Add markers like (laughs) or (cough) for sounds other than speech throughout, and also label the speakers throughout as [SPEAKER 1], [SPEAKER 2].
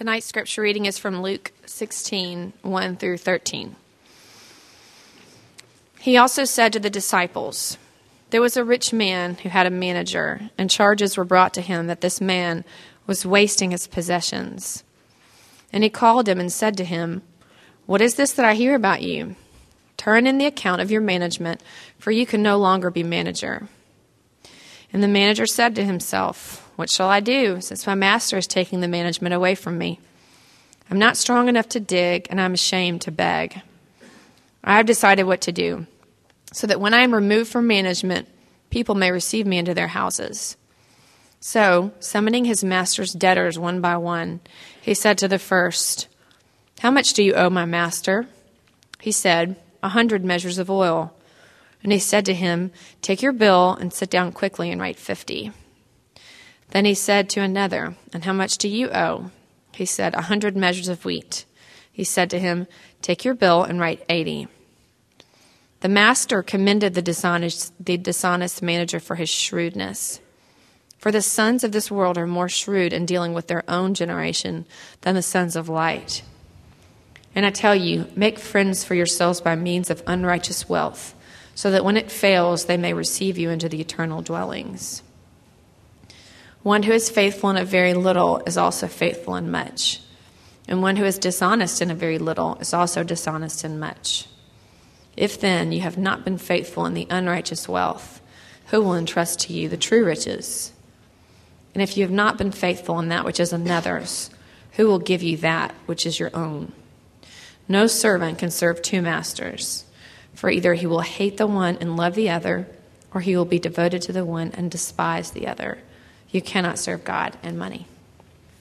[SPEAKER 1] Tonight's scripture reading is from Luke 16 1 through 13. He also said to the disciples, There was a rich man who had a manager, and charges were brought to him that this man was wasting his possessions. And he called him and said to him, What is this that I hear about you? Turn in the account of your management, for you can no longer be manager. And the manager said to himself, What shall I do, since my master is taking the management away from me? I'm not strong enough to dig, and I'm ashamed to beg. I have decided what to do, so that when I am removed from management, people may receive me into their houses. So, summoning his master's debtors one by one, he said to the first, How much do you owe my master? He said, A hundred measures of oil. And he said to him, Take your bill and sit down quickly and write fifty. Then he said to another, And how much do you owe? He said, A hundred measures of wheat. He said to him, Take your bill and write eighty. The master commended the dishonest, the dishonest manager for his shrewdness. For the sons of this world are more shrewd in dealing with their own generation than the sons of light. And I tell you, make friends for yourselves by means of unrighteous wealth, so that when it fails, they may receive you into the eternal dwellings. One who is faithful in a very little is also faithful in much, and one who is dishonest in a very little is also dishonest in much. If then you have not been faithful in the unrighteous wealth, who will entrust to you the true riches? And if you have not been faithful in that which is another's, who will give you that which is your own? No servant can serve two masters, for either he will hate the one and love the other, or he will be devoted to the one and despise the other. You cannot serve God and money.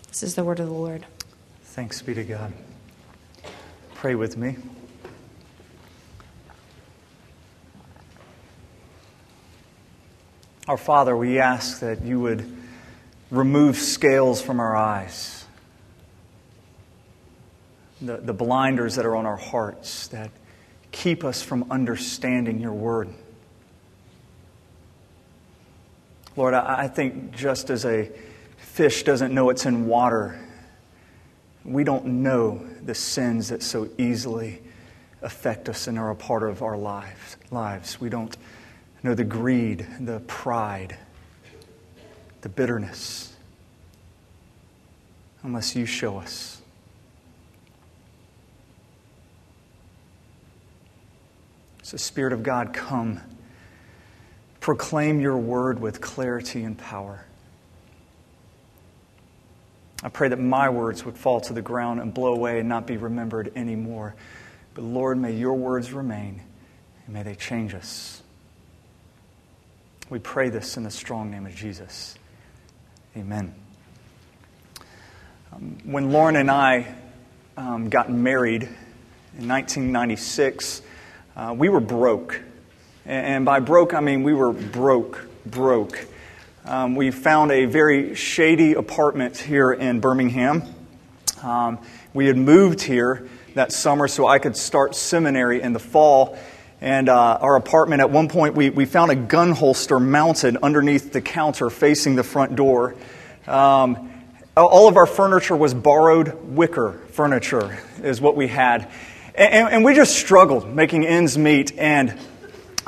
[SPEAKER 1] This is the word of the Lord.
[SPEAKER 2] Thanks be to God. Pray with me. Our Father, we ask that you would remove scales from our eyes, the, the blinders that are on our hearts that keep us from understanding your word. Lord, I, think just as a fish doesn't know it's in water, we don't know the sins that so easily affect us and are a part of our lives. lives. We don't know the greed, the pride the bitterness unless you show us. So, Spirit of God, come. Proclaim your word with clarity and power. I pray that my words would fall to the ground and blow away and not be remembered anymore. But Lord, may your words remain and may they change us. We pray this in the strong name of Jesus. Amen. Um, when Lauren and I um, got married in 1996, uh, we were broke. And by broke, I mean we were broke, broke. Um, we found a very shady apartment here in Birmingham. Um, we had moved here that summer so I could start seminary in the fall. And uh, our apartment, at one point, we, we found a gun holster mounted underneath the counter facing the front door. Um, all of our furniture was borrowed wicker furniture, is what we had. And, and we just struggled making ends meet. And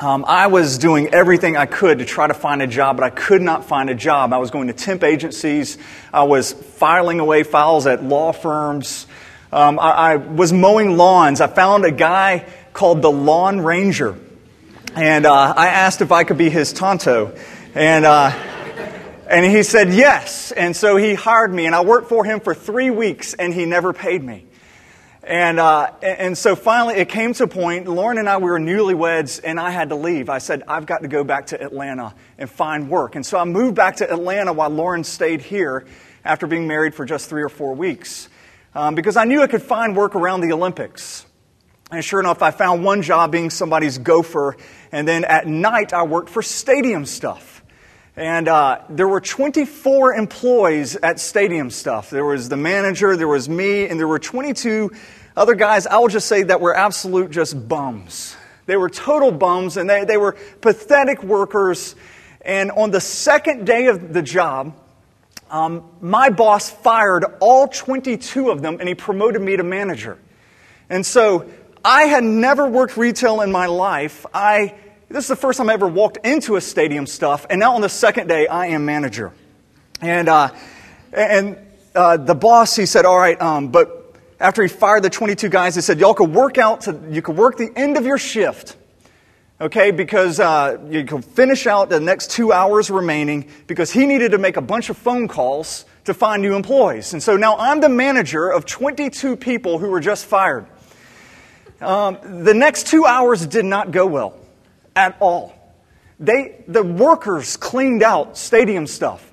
[SPEAKER 2] um, I was doing everything I could to try to find a job, but I could not find a job. I was going to temp agencies, I was filing away files at law firms. Um, I, I was mowing lawns. I found a guy called the Lawn Ranger. And uh, I asked if I could be his Tonto. And, uh, and he said yes. And so he hired me, and I worked for him for three weeks, and he never paid me. And, uh, and so finally, it came to a point, Lauren and I, we were newlyweds, and I had to leave. I said, I've got to go back to Atlanta and find work. And so I moved back to Atlanta while Lauren stayed here after being married for just three or four weeks um, because I knew I could find work around the Olympics. And sure enough, I found one job being somebody's gopher. And then at night, I worked for stadium stuff. And uh, there were 24 employees at stadium stuff. There was the manager, there was me, and there were 22 other guys, I will just say, that were absolute just bums. They were total bums, and they, they were pathetic workers. And on the second day of the job, um, my boss fired all 22 of them and he promoted me to manager. And so I had never worked retail in my life. I, this is the first time I ever walked into a stadium stuff, and now on the second day, I am manager. And, uh, and uh, the boss, he said, All right, um, but after he fired the 22 guys, he said, Y'all could work out, to, you could work the end of your shift okay, because uh, you can finish out the next two hours remaining because he needed to make a bunch of phone calls to find new employees. And so now I'm the manager of 22 people who were just fired. Um, the next two hours did not go well at all. They, the workers cleaned out stadium stuff.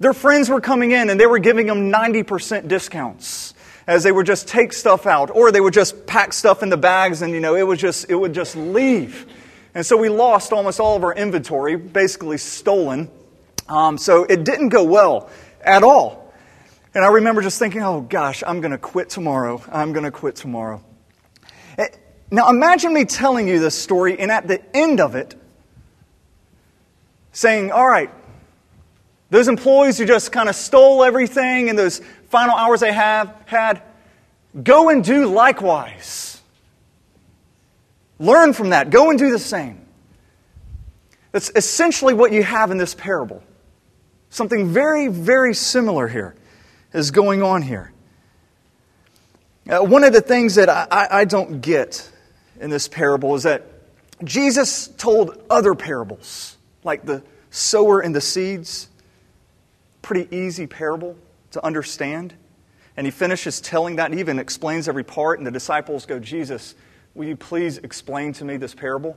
[SPEAKER 2] Their friends were coming in and they were giving them 90% discounts as they would just take stuff out or they would just pack stuff in the bags and you know it would just it would just leave and so we lost almost all of our inventory, basically stolen. Um, so it didn't go well at all. And I remember just thinking, oh gosh, I'm going to quit tomorrow. I'm going to quit tomorrow. Now imagine me telling you this story, and at the end of it, saying, all right, those employees who just kind of stole everything in those final hours they have had, go and do likewise. Learn from that. Go and do the same. That's essentially what you have in this parable. Something very, very similar here is going on here. Uh, one of the things that I, I don't get in this parable is that Jesus told other parables, like the sower and the seeds. Pretty easy parable to understand. And he finishes telling that and even explains every part, and the disciples go, Jesus, Will you please explain to me this parable?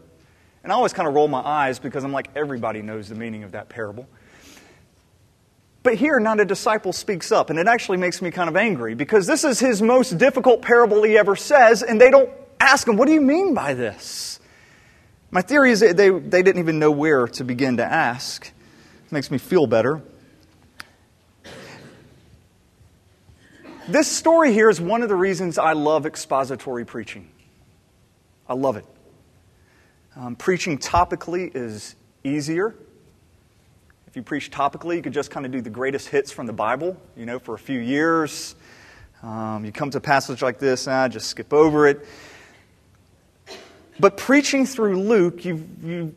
[SPEAKER 2] And I always kind of roll my eyes because I'm like, everybody knows the meaning of that parable. But here, not a disciple speaks up, and it actually makes me kind of angry because this is his most difficult parable he ever says, and they don't ask them, What do you mean by this? My theory is that they, they didn't even know where to begin to ask. It makes me feel better. This story here is one of the reasons I love expository preaching. I love it. Um, preaching topically is easier. If you preach topically, you could just kind of do the greatest hits from the Bible, you know, for a few years. Um, you come to a passage like this, ah, just skip over it. But preaching through Luke, you've, you've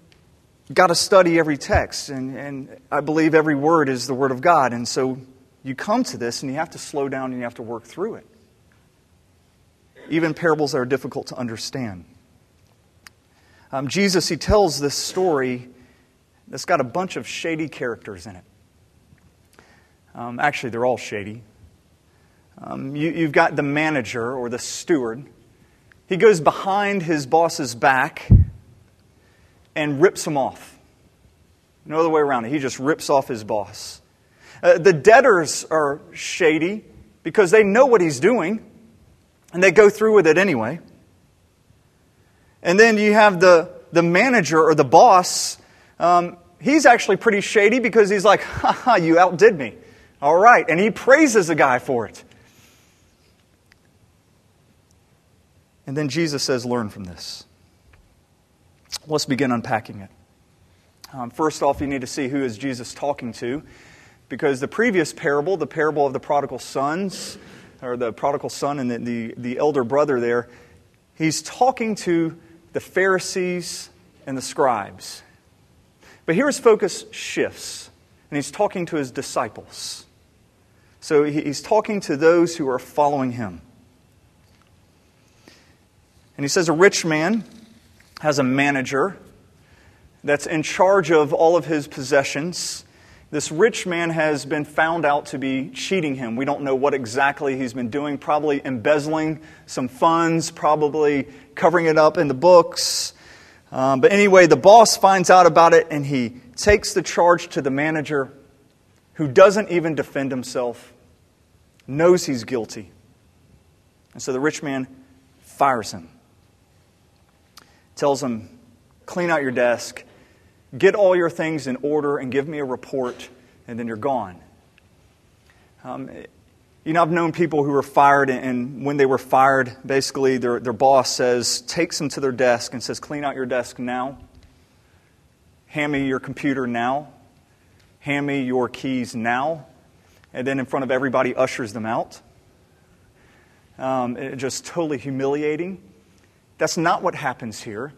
[SPEAKER 2] got to study every text, and, and I believe every word is the Word of God. And so you come to this, and you have to slow down and you have to work through it. Even parables that are difficult to understand. Um, Jesus, he tells this story that's got a bunch of shady characters in it. Um, actually, they're all shady. Um, you, you've got the manager or the steward. He goes behind his boss's back and rips him off. No other way around it. He just rips off his boss. Uh, the debtors are shady because they know what he's doing and they go through with it anyway. And then you have the, the manager or the boss. Um, he's actually pretty shady because he's like, ha ha, you outdid me. All right. And he praises the guy for it. And then Jesus says, learn from this. Let's begin unpacking it. Um, first off, you need to see who is Jesus talking to, because the previous parable, the parable of the prodigal sons, or the prodigal son and the, the, the elder brother there, he's talking to the Pharisees and the scribes. But here his focus shifts, and he's talking to his disciples. So he's talking to those who are following him. And he says a rich man has a manager that's in charge of all of his possessions. This rich man has been found out to be cheating him. We don't know what exactly he's been doing, probably embezzling some funds, probably covering it up in the books. Um, but anyway, the boss finds out about it and he takes the charge to the manager who doesn't even defend himself, knows he's guilty. And so the rich man fires him, tells him, Clean out your desk Get all your things in order and give me a report, and then you're gone. Um, you know, I've known people who were fired, and when they were fired, basically their, their boss says, takes them to their desk and says, Clean out your desk now. Hand me your computer now. Hand me your keys now. and then in front of everybody ushers them out. Um, just totally humiliating. That's not what happens here.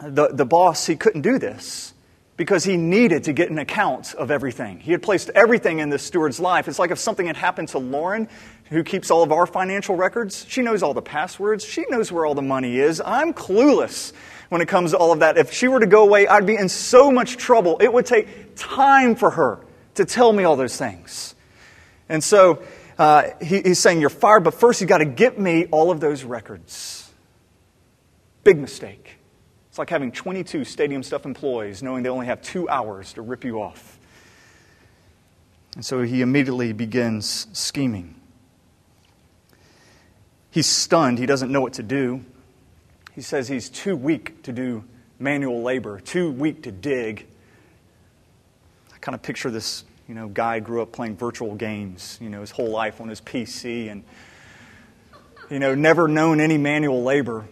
[SPEAKER 2] The, the boss, he couldn't do this because he needed to get an account of everything. He had placed everything in this steward's life. It's like if something had happened to Lauren, who keeps all of our financial records. She knows all the passwords. She knows where all the money is. I'm clueless when it comes to all of that. If she were to go away, I'd be in so much trouble. It would take time for her to tell me all those things. And so uh, he, he's saying, You're fired, but first you've got to get me all of those records. Big mistake. It's like having 22 stadium stuff employees knowing they only have two hours to rip you off. And so he immediately begins scheming. He's stunned. He doesn't know what to do. He says he's too weak to do manual labor, too weak to dig. I kind of picture this, you know, guy grew up playing virtual games, you know, his whole life on his PC and, you know, never known any manual labor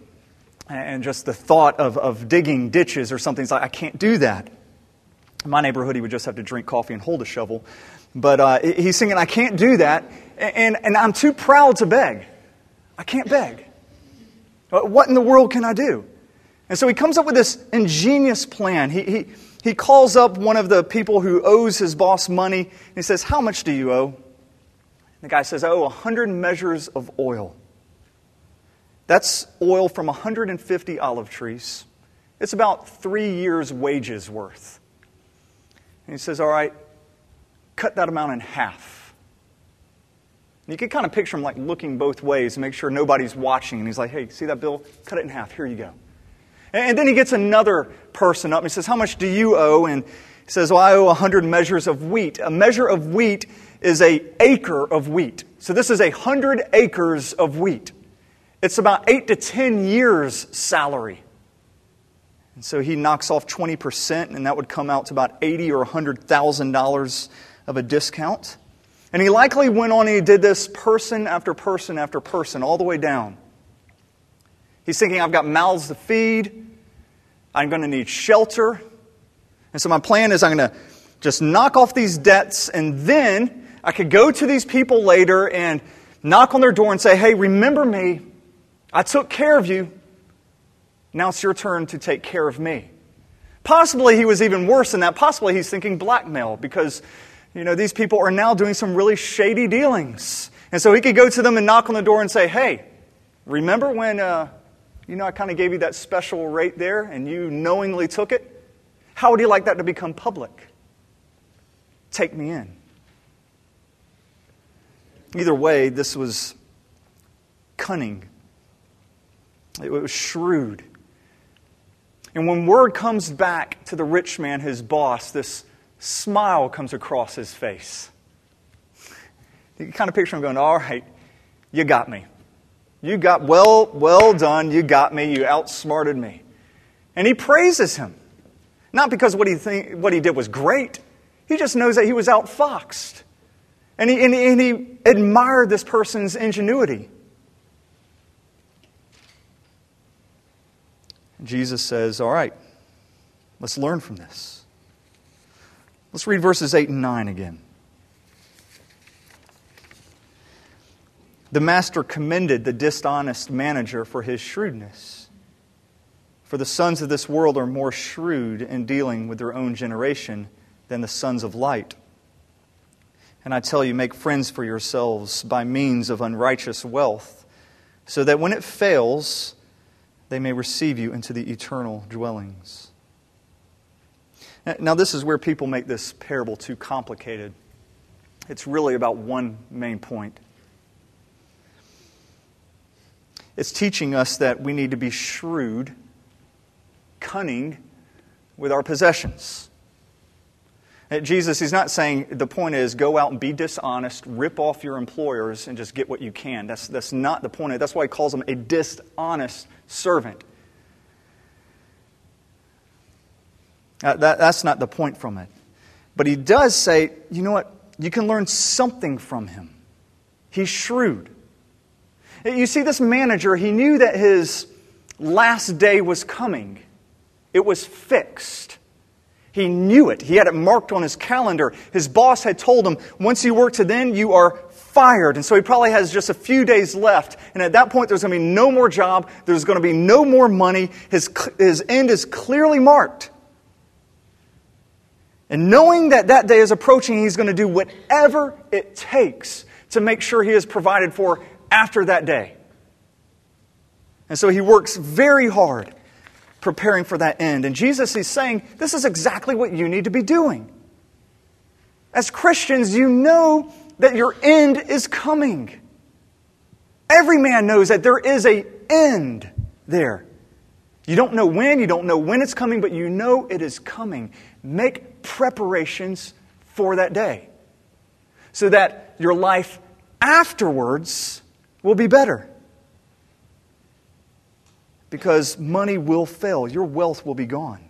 [SPEAKER 2] and just the thought of, of digging ditches or something, like, I can't do that. In my neighborhood, he would just have to drink coffee and hold a shovel. But uh, he's singing, I can't do that, and, and I'm too proud to beg. I can't beg. What in the world can I do? And so he comes up with this ingenious plan. He, he, he calls up one of the people who owes his boss money, and he says, How much do you owe? The guy says, I owe 100 measures of oil. That's oil from 150 olive trees. It's about three years' wages worth. And he says, All right, cut that amount in half. And you can kind of picture him like looking both ways to make sure nobody's watching. And he's like, Hey, see that bill? Cut it in half. Here you go. And then he gets another person up and he says, How much do you owe? And he says, Well, I owe 100 measures of wheat. A measure of wheat is a acre of wheat. So this is a 100 acres of wheat. It's about eight to 10 years' salary. And so he knocks off 20%, and that would come out to about 80 or $100,000 of a discount. And he likely went on and he did this person after person after person, all the way down. He's thinking, I've got mouths to feed, I'm going to need shelter. And so my plan is I'm going to just knock off these debts, and then I could go to these people later and knock on their door and say, Hey, remember me. I took care of you. Now it's your turn to take care of me. Possibly he was even worse than that. Possibly he's thinking blackmail because, you know, these people are now doing some really shady dealings. And so he could go to them and knock on the door and say, hey, remember when, uh, you know, I kind of gave you that special rate there and you knowingly took it? How would you like that to become public? Take me in. Either way, this was cunning it was shrewd. And when word comes back to the rich man, his boss, this smile comes across his face. You kind of picture him going, All right, you got me. You got, well, well done. You got me. You outsmarted me. And he praises him. Not because what he, think, what he did was great, he just knows that he was outfoxed. And he, and, he, and he admired this person's ingenuity. Jesus says, All right, let's learn from this. Let's read verses 8 and 9 again. The master commended the dishonest manager for his shrewdness. For the sons of this world are more shrewd in dealing with their own generation than the sons of light. And I tell you, make friends for yourselves by means of unrighteous wealth, so that when it fails, they may receive you into the eternal dwellings. Now, this is where people make this parable too complicated. It's really about one main point. It's teaching us that we need to be shrewd, cunning with our possessions. Jesus, he's not saying the point is go out and be dishonest, rip off your employers, and just get what you can. That's, that's not the point. That's why he calls him a dishonest servant. Uh, that, that's not the point from it. But he does say, you know what? You can learn something from him. He's shrewd. You see, this manager, he knew that his last day was coming, it was fixed. He knew it. He had it marked on his calendar. His boss had told him, once you work to then, you are fired. And so he probably has just a few days left. And at that point, there's going to be no more job. There's going to be no more money. His, his end is clearly marked. And knowing that that day is approaching, he's going to do whatever it takes to make sure he is provided for after that day. And so he works very hard preparing for that end. And Jesus is saying, this is exactly what you need to be doing. As Christians, you know that your end is coming. Every man knows that there is a end there. You don't know when, you don't know when it's coming, but you know it is coming. Make preparations for that day so that your life afterwards will be better. Because money will fail, your wealth will be gone.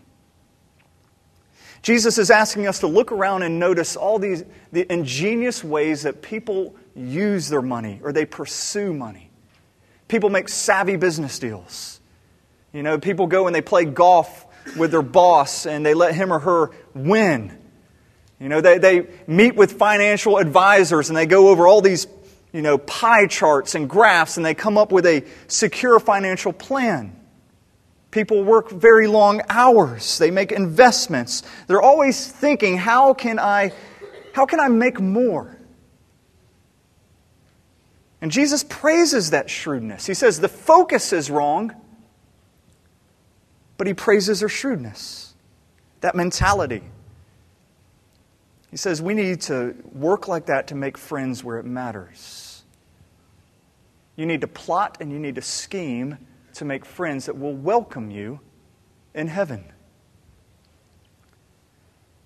[SPEAKER 2] Jesus is asking us to look around and notice all these the ingenious ways that people use their money or they pursue money. People make savvy business deals. You know, people go and they play golf with their boss and they let him or her win. You know, they, they meet with financial advisors and they go over all these, you know, pie charts and graphs and they come up with a secure financial plan. People work very long hours. They make investments. They're always thinking, how can I, how can I make more? And Jesus praises that shrewdness. He says the focus is wrong, but he praises their shrewdness, that mentality. He says we need to work like that to make friends where it matters. You need to plot and you need to scheme to make friends that will welcome you in heaven.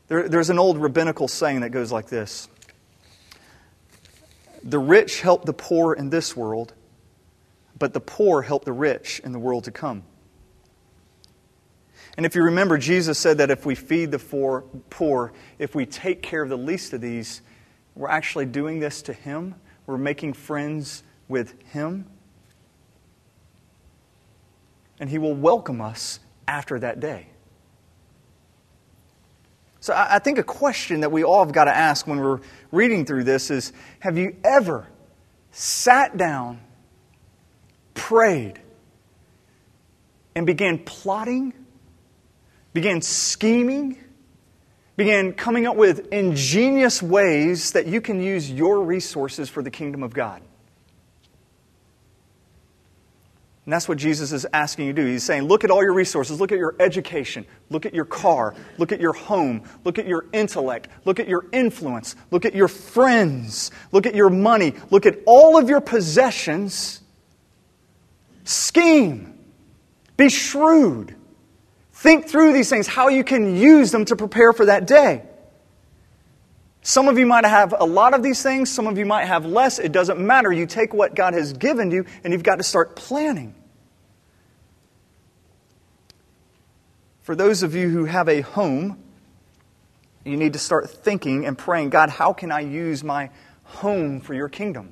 [SPEAKER 2] There, there's an old rabbinical saying that goes like this The rich help the poor in this world, but the poor help the rich in the world to come. And if you remember, Jesus said that if we feed the four, poor, if we take care of the least of these, we're actually doing this to Him. We're making friends with Him. And He will welcome us after that day. So I think a question that we all have got to ask when we're reading through this is Have you ever sat down, prayed, and began plotting began scheming, began coming up with ingenious ways that you can use your resources for the kingdom of God. And that's what Jesus is asking you to do. He's saying, look at all your resources. Look at your education. Look at your car. Look at your home. Look at your intellect. Look at your influence. Look at your friends. Look at your money. Look at all of your possessions. Scheme. Be shrewd. Think through these things, how you can use them to prepare for that day. Some of you might have a lot of these things, some of you might have less. It doesn't matter. You take what God has given you and you've got to start planning. For those of you who have a home, you need to start thinking and praying God, how can I use my home for your kingdom?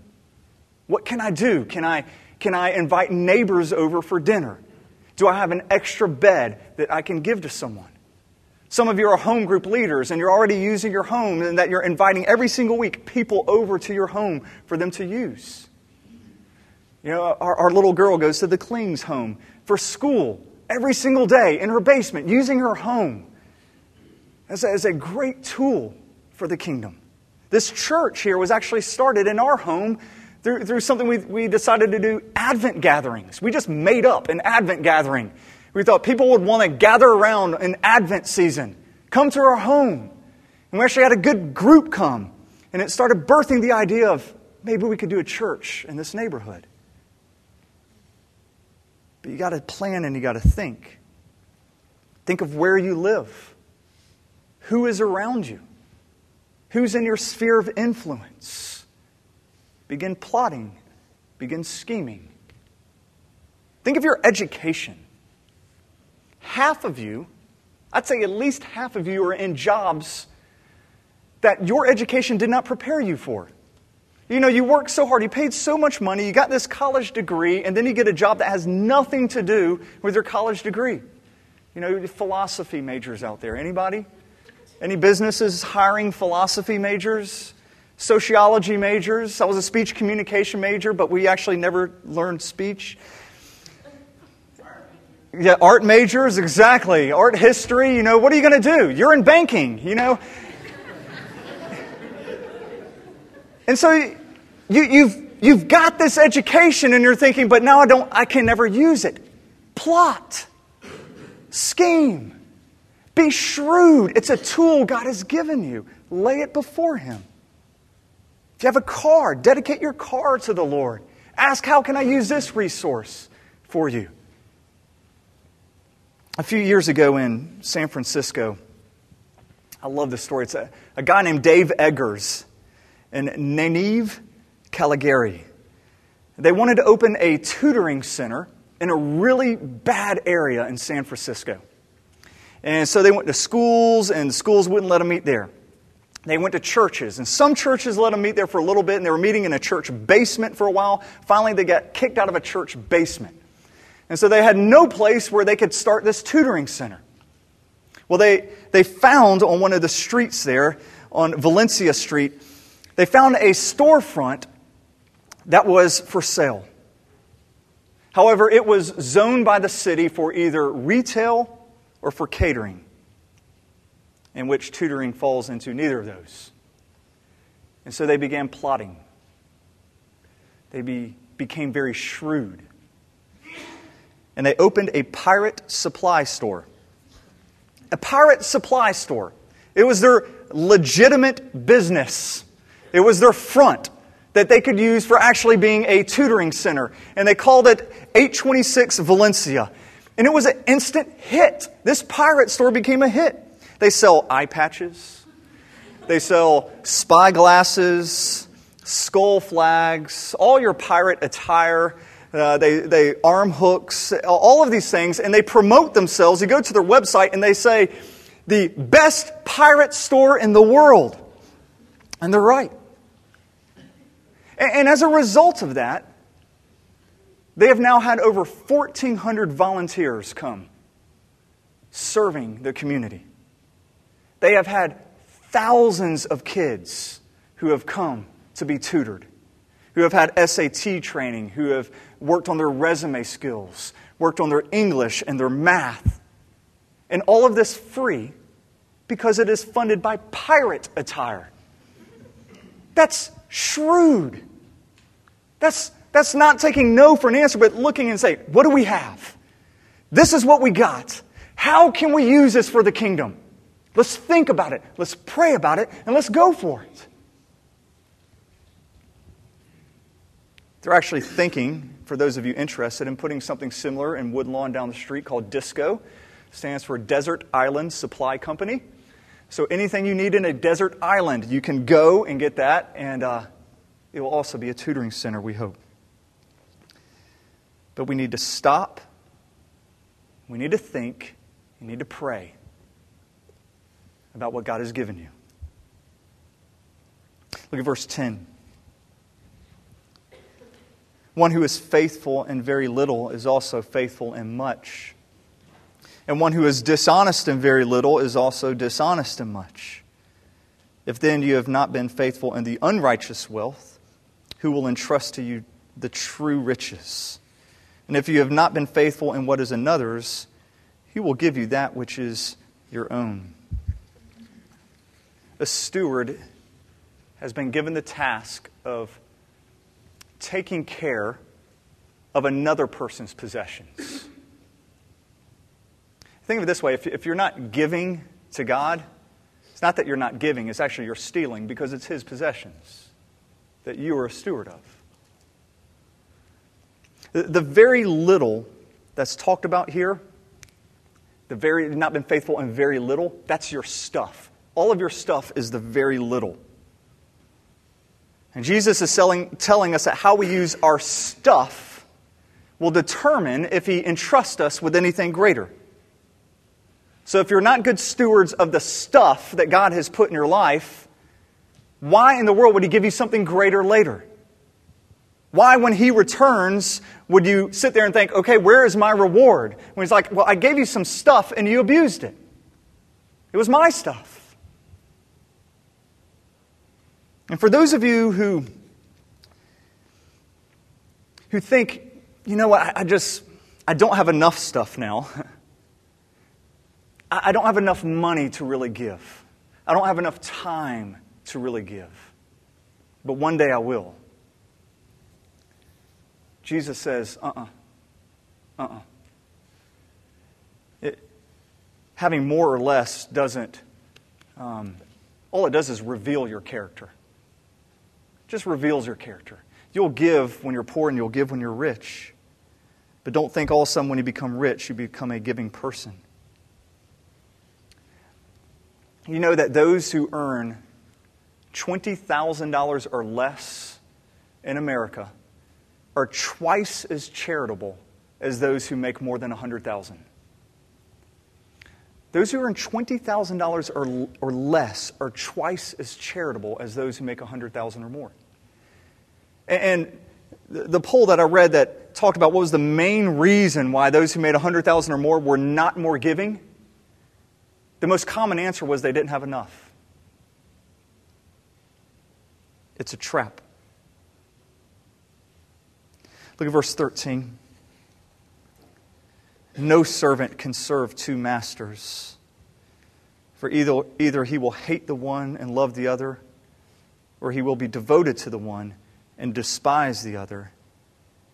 [SPEAKER 2] What can I do? Can I, can I invite neighbors over for dinner? Do I have an extra bed that I can give to someone? Some of you are home group leaders and you're already using your home and that you're inviting every single week people over to your home for them to use. You know, our, our little girl goes to the Klings home for school every single day in her basement, using her home as a, as a great tool for the kingdom. This church here was actually started in our home through, through something we, we decided to do Advent gatherings. We just made up an Advent gathering. We thought people would want to gather around in Advent season, come to our home. And we actually had a good group come. And it started birthing the idea of maybe we could do a church in this neighborhood. But you got to plan and you got to think. Think of where you live. Who is around you? Who's in your sphere of influence? Begin plotting, begin scheming. Think of your education. Half of you, I'd say at least half of you are in jobs that your education did not prepare you for. You know, you worked so hard, you paid so much money, you got this college degree, and then you get a job that has nothing to do with your college degree. You know, philosophy majors out there. Anybody? Any businesses hiring philosophy majors, sociology majors? I was a speech communication major, but we actually never learned speech. Yeah, art majors, exactly. Art history, you know, what are you going to do? You're in banking, you know. and so you, you've, you've got this education and you're thinking, but now I don't, I can never use it. Plot. Scheme. Be shrewd. It's a tool God has given you. Lay it before Him. If you have a car, dedicate your car to the Lord. Ask, how can I use this resource for you? A few years ago in San Francisco, I love this story. It's a, a guy named Dave Eggers and Nínive Calegari. They wanted to open a tutoring center in a really bad area in San Francisco. And so they went to schools, and schools wouldn't let them meet there. They went to churches, and some churches let them meet there for a little bit, and they were meeting in a church basement for a while. Finally, they got kicked out of a church basement. And so they had no place where they could start this tutoring center. Well, they, they found on one of the streets there, on Valencia Street, they found a storefront that was for sale. However, it was zoned by the city for either retail or for catering, in which tutoring falls into neither of those. And so they began plotting. They be, became very shrewd. And they opened a pirate supply store. A pirate supply store. It was their legitimate business, it was their front that they could use for actually being a tutoring center. And they called it 826 Valencia. And it was an instant hit. This pirate store became a hit. They sell eye patches, they sell spy glasses, skull flags, all your pirate attire. Uh, they, they arm hooks, all of these things, and they promote themselves. You go to their website and they say, the best pirate store in the world. And they're right. And, and as a result of that, they have now had over 1,400 volunteers come serving the community. They have had thousands of kids who have come to be tutored, who have had SAT training, who have worked on their resume skills, worked on their English and their math. And all of this free because it is funded by pirate attire. That's shrewd. That's that's not taking no for an answer, but looking and saying, what do we have? This is what we got. How can we use this for the kingdom? Let's think about it. Let's pray about it, and let's go for it. They're actually thinking, for those of you interested, in putting something similar in Woodlawn down the street called DISCO. Stands for Desert Island Supply Company. So anything you need in a desert island, you can go and get that, and uh, it will also be a tutoring center, we hope. But we need to stop. We need to think. We need to pray about what God has given you. Look at verse 10. One who is faithful in very little is also faithful in much. And one who is dishonest in very little is also dishonest in much. If then you have not been faithful in the unrighteous wealth, who will entrust to you the true riches? And if you have not been faithful in what is another's, he will give you that which is your own. A steward has been given the task of taking care of another person's possessions. Think of it this way if, if you're not giving to God, it's not that you're not giving, it's actually you're stealing because it's His possessions that you are a steward of. The very little that's talked about here, the very not been faithful in very little, that's your stuff. All of your stuff is the very little. And Jesus is selling, telling us that how we use our stuff will determine if he entrusts us with anything greater. So if you're not good stewards of the stuff that God has put in your life, why in the world would he give you something greater later? Why, when he returns, would you sit there and think, okay, where is my reward? When he's like, well, I gave you some stuff and you abused it. It was my stuff. And for those of you who, who think, you know what, I, I just, I don't have enough stuff now. (laughs) I, I don't have enough money to really give. I don't have enough time to really give. But one day I will. Jesus says, uh uh-uh. uh. Uh-uh. Having more or less doesn't, um, all it does is reveal your character. Just reveals your character. You'll give when you're poor and you'll give when you're rich. But don't think all of a sudden when you become rich, you become a giving person. You know that those who earn $20,000 or less in America are twice as charitable as those who make more than 100,000. Those who earn $20,000 or, or less are twice as charitable as those who make 100,000 or more. And, and the poll that I read that talked about what was the main reason why those who made 100,000 or more were not more giving, the most common answer was they didn't have enough. It's a trap. Look at verse 13. No servant can serve two masters, for either, either he will hate the one and love the other, or he will be devoted to the one and despise the other.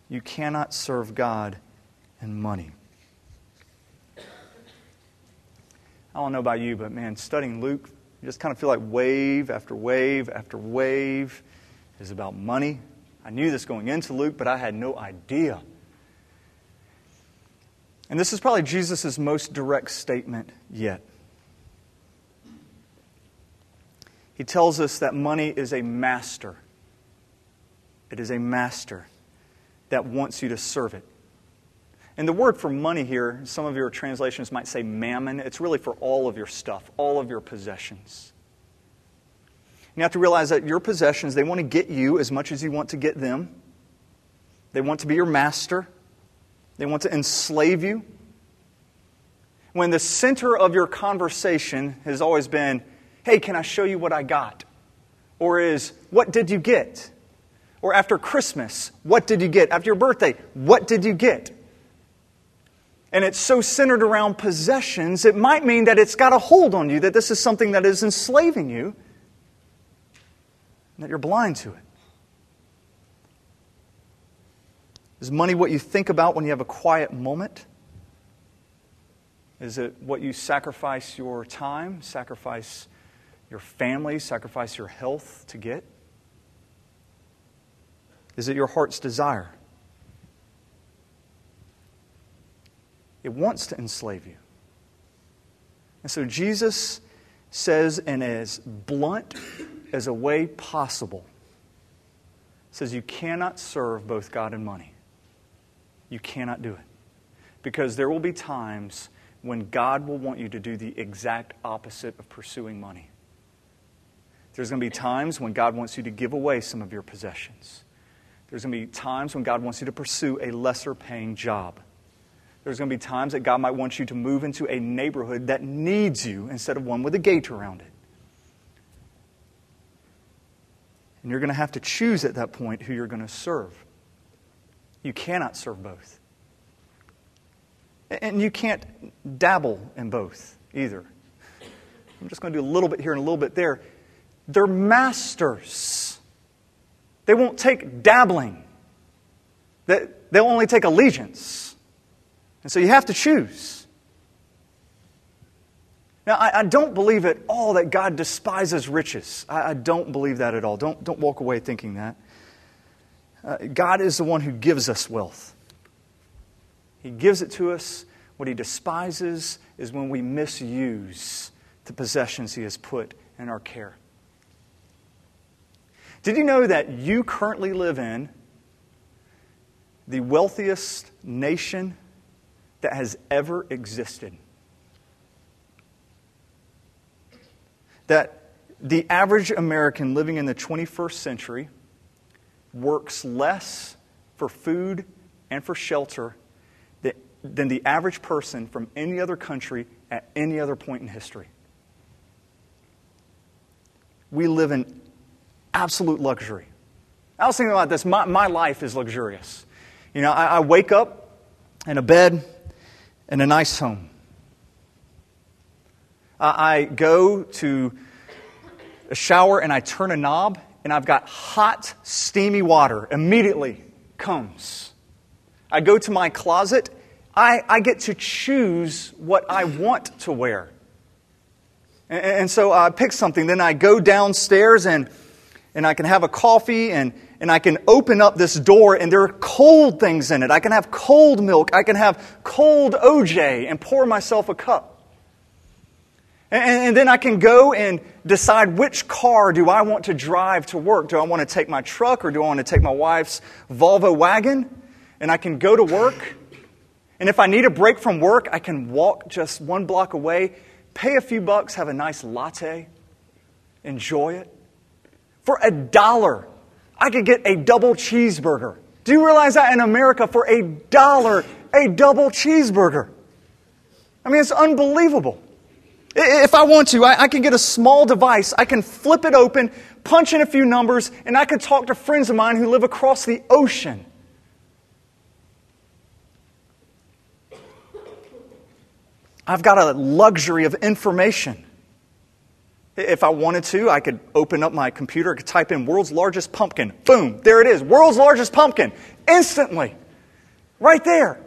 [SPEAKER 2] You cannot serve God and money. I don't know about you, but man, studying Luke, you just kind of feel like wave after wave after wave is about money. I knew this going into Luke, but I had no idea. And this is probably Jesus' most direct statement yet. He tells us that money is a master. It is a master that wants you to serve it. And the word for money here, some of your translations might say mammon. It's really for all of your stuff, all of your possessions. You have to realize that your possessions, they want to get you as much as you want to get them. They want to be your master. They want to enslave you. When the center of your conversation has always been, hey, can I show you what I got? Or is, what did you get? Or after Christmas, what did you get? After your birthday, what did you get? and it's so centered around possessions, it might mean that it's got a hold on you, that this is something that is enslaving you, and that you're blind to it. Is money what you think about when you have a quiet moment? Is it what you sacrifice your time, sacrifice your family, sacrifice your health to get? Is it your heart's desire? It wants to enslave you. And so Jesus says, in as blunt as a way possible, says you cannot serve both God and money. You cannot do it. Because there will be times when God will want you to do the exact opposite of pursuing money. There's going to be times when God wants you to give away some of your possessions. There's going to be times when God wants you to pursue a lesser paying job. There's going to be times that God might want you to move into a neighborhood that needs you instead of one with a gate around it. And you're going to have to choose at that point who you're going to serve. You cannot serve both. And you can't dabble in both either. I'm just going to do a little bit here and a little bit there. They're masters. They won't take dabbling. They'll only take allegiance. And so you have to choose. Now, I, I don't believe at all that God despises riches. I, I, don't believe that at all. Don't, don't walk away thinking that. Uh, God is the one who gives us wealth, He gives it to us. What He despises is when we misuse the possessions He has put in our care. Did you know that you currently live in the wealthiest nation that has ever existed. That the average American living in the 21st century works less for food and for shelter than the average person from any other country at any other point in history. We live in absolute luxury. I was thinking about this. My, my life is luxurious. You know, I, I wake up in a bed in a nice home. I, I go to a shower and I turn a knob, and I've got hot, steamy water immediately comes. I go to my closet. I, I get to choose what I want to wear. And, and so I pick something. Then I go downstairs and, and I can have a coffee and, and I can open up this door and there are cold things in it. I can have cold milk. I can have cold OJ and pour myself a cup. And, and then I can go and decide which car do I want to drive to work. Do I want to take my truck or do I want to take my wife's Volvo wagon? And I can go to work. And if I need a break from work, I can walk just one block away, pay a few bucks, have a nice latte, enjoy it. For a dollar, I could get a double cheeseburger. Do you realize that in America, for a dollar, a double cheeseburger? I mean, it's unbelievable. If I want to, I, I, can get a small device, I can flip it open, punch in a few numbers, and I can talk to friends of mine who live across the ocean. I've got a luxury of information. If I wanted to, I could open up my computer, I could type in world's largest pumpkin. Boom, there it is. World's largest pumpkin. Instantly. Right there.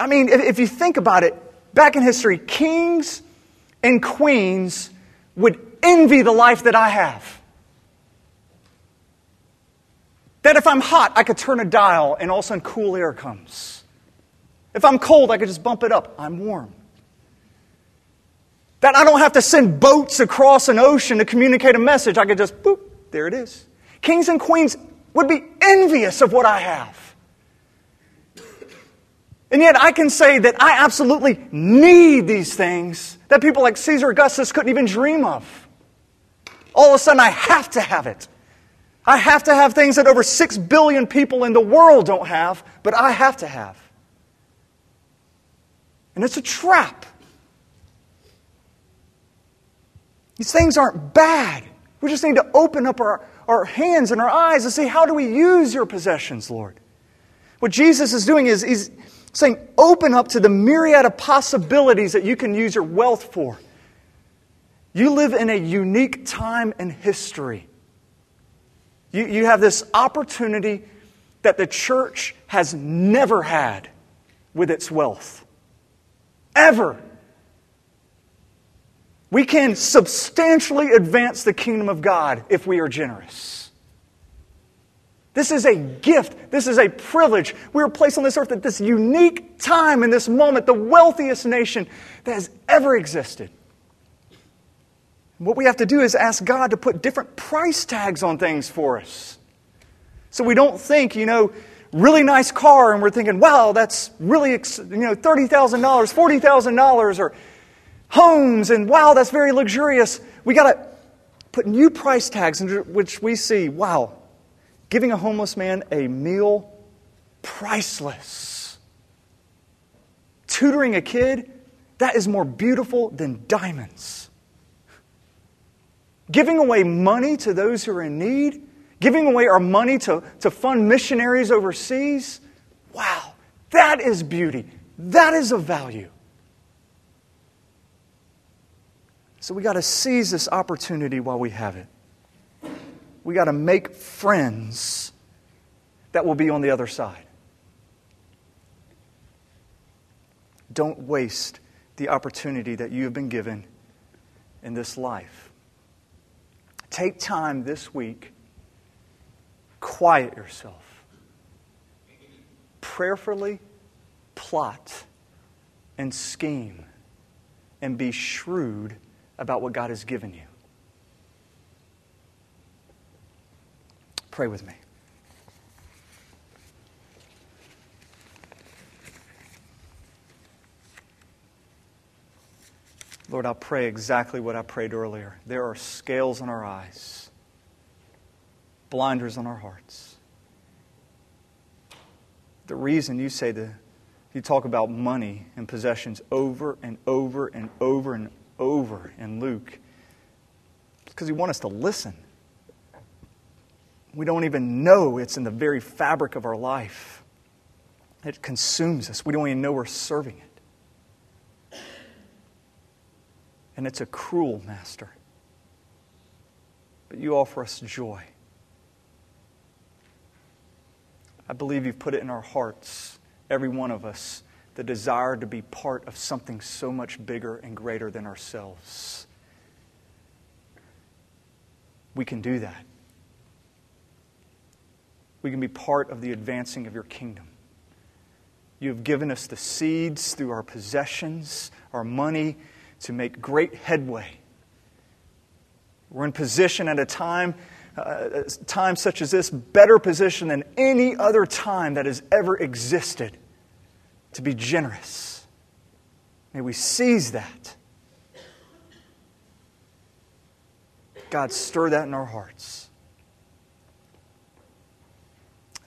[SPEAKER 2] I mean, if you think about it, back in history, kings and queens would envy the life that I have. That if I'm hot, I could turn a dial and all of a sudden cool air comes. If I'm cold, I could just bump it up. I'm warm. That I don't have to send boats across an ocean to communicate a message. I could just, boop, there it is. Kings and queens would be envious of what I have. And yet I can say that I absolutely need these things that people like Caesar Augustus couldn't even dream of. All of a sudden, I have to have it. I have to have things that over 6 billion people in the world don't have, but I have to have. And it's a trap. These things aren't bad. We just need to open up our, our hands and our eyes and see how do we use your possessions, Lord. What Jesus is doing is he's saying, open up to the myriad of possibilities that you can use your wealth for. You live in a unique time in history. You, you have this opportunity that the church has never had with its wealth. Ever. We can substantially advance the kingdom of God if we are generous. This is a gift. This is a privilege. We are placed on this earth at this unique time in this moment, the wealthiest nation that has ever existed. What we have to do is ask God to put different price tags on things for us. So we don't think, you know, really nice car and we're thinking, wow, that's really, you know, $30,000, $40,000 or homes and wow, that's very luxurious. We got to put new price tags in which we see, wow, giving a homeless man a meal, priceless. Tutoring a kid, that is more beautiful than diamonds. Giving away money to those who are in need, giving away our money to, to fund missionaries overseas, wow, that is beauty. That is of value. So we got to seize this opportunity while we have it. We got to make friends that will be on the other side. Don't waste the opportunity that you have been given in this life. Take time this week, quiet yourself, prayerfully plot and scheme, and be shrewd about what God has given you. Pray with me. Lord, I'll pray exactly what I prayed earlier. There are scales in our eyes, blinders on our hearts. The reason you say the you talk about money and possessions over and over and over and over in Luke because you want us to listen. We don't even know it's in the very fabric of our life. It consumes us. We don't even know we're serving it. And it's a cruel master. But you offer us joy. I believe you've put it in our hearts, every one of us, the desire to be part of something so much bigger and greater than ourselves. We can do that. We can be part of the advancing of your kingdom. You have given us the seeds through our possessions, our money, to make great headway. We're in position at a time, uh, time such as this, better position than any other time that has ever existed to be generous. May we seize that. God, stir that in our hearts.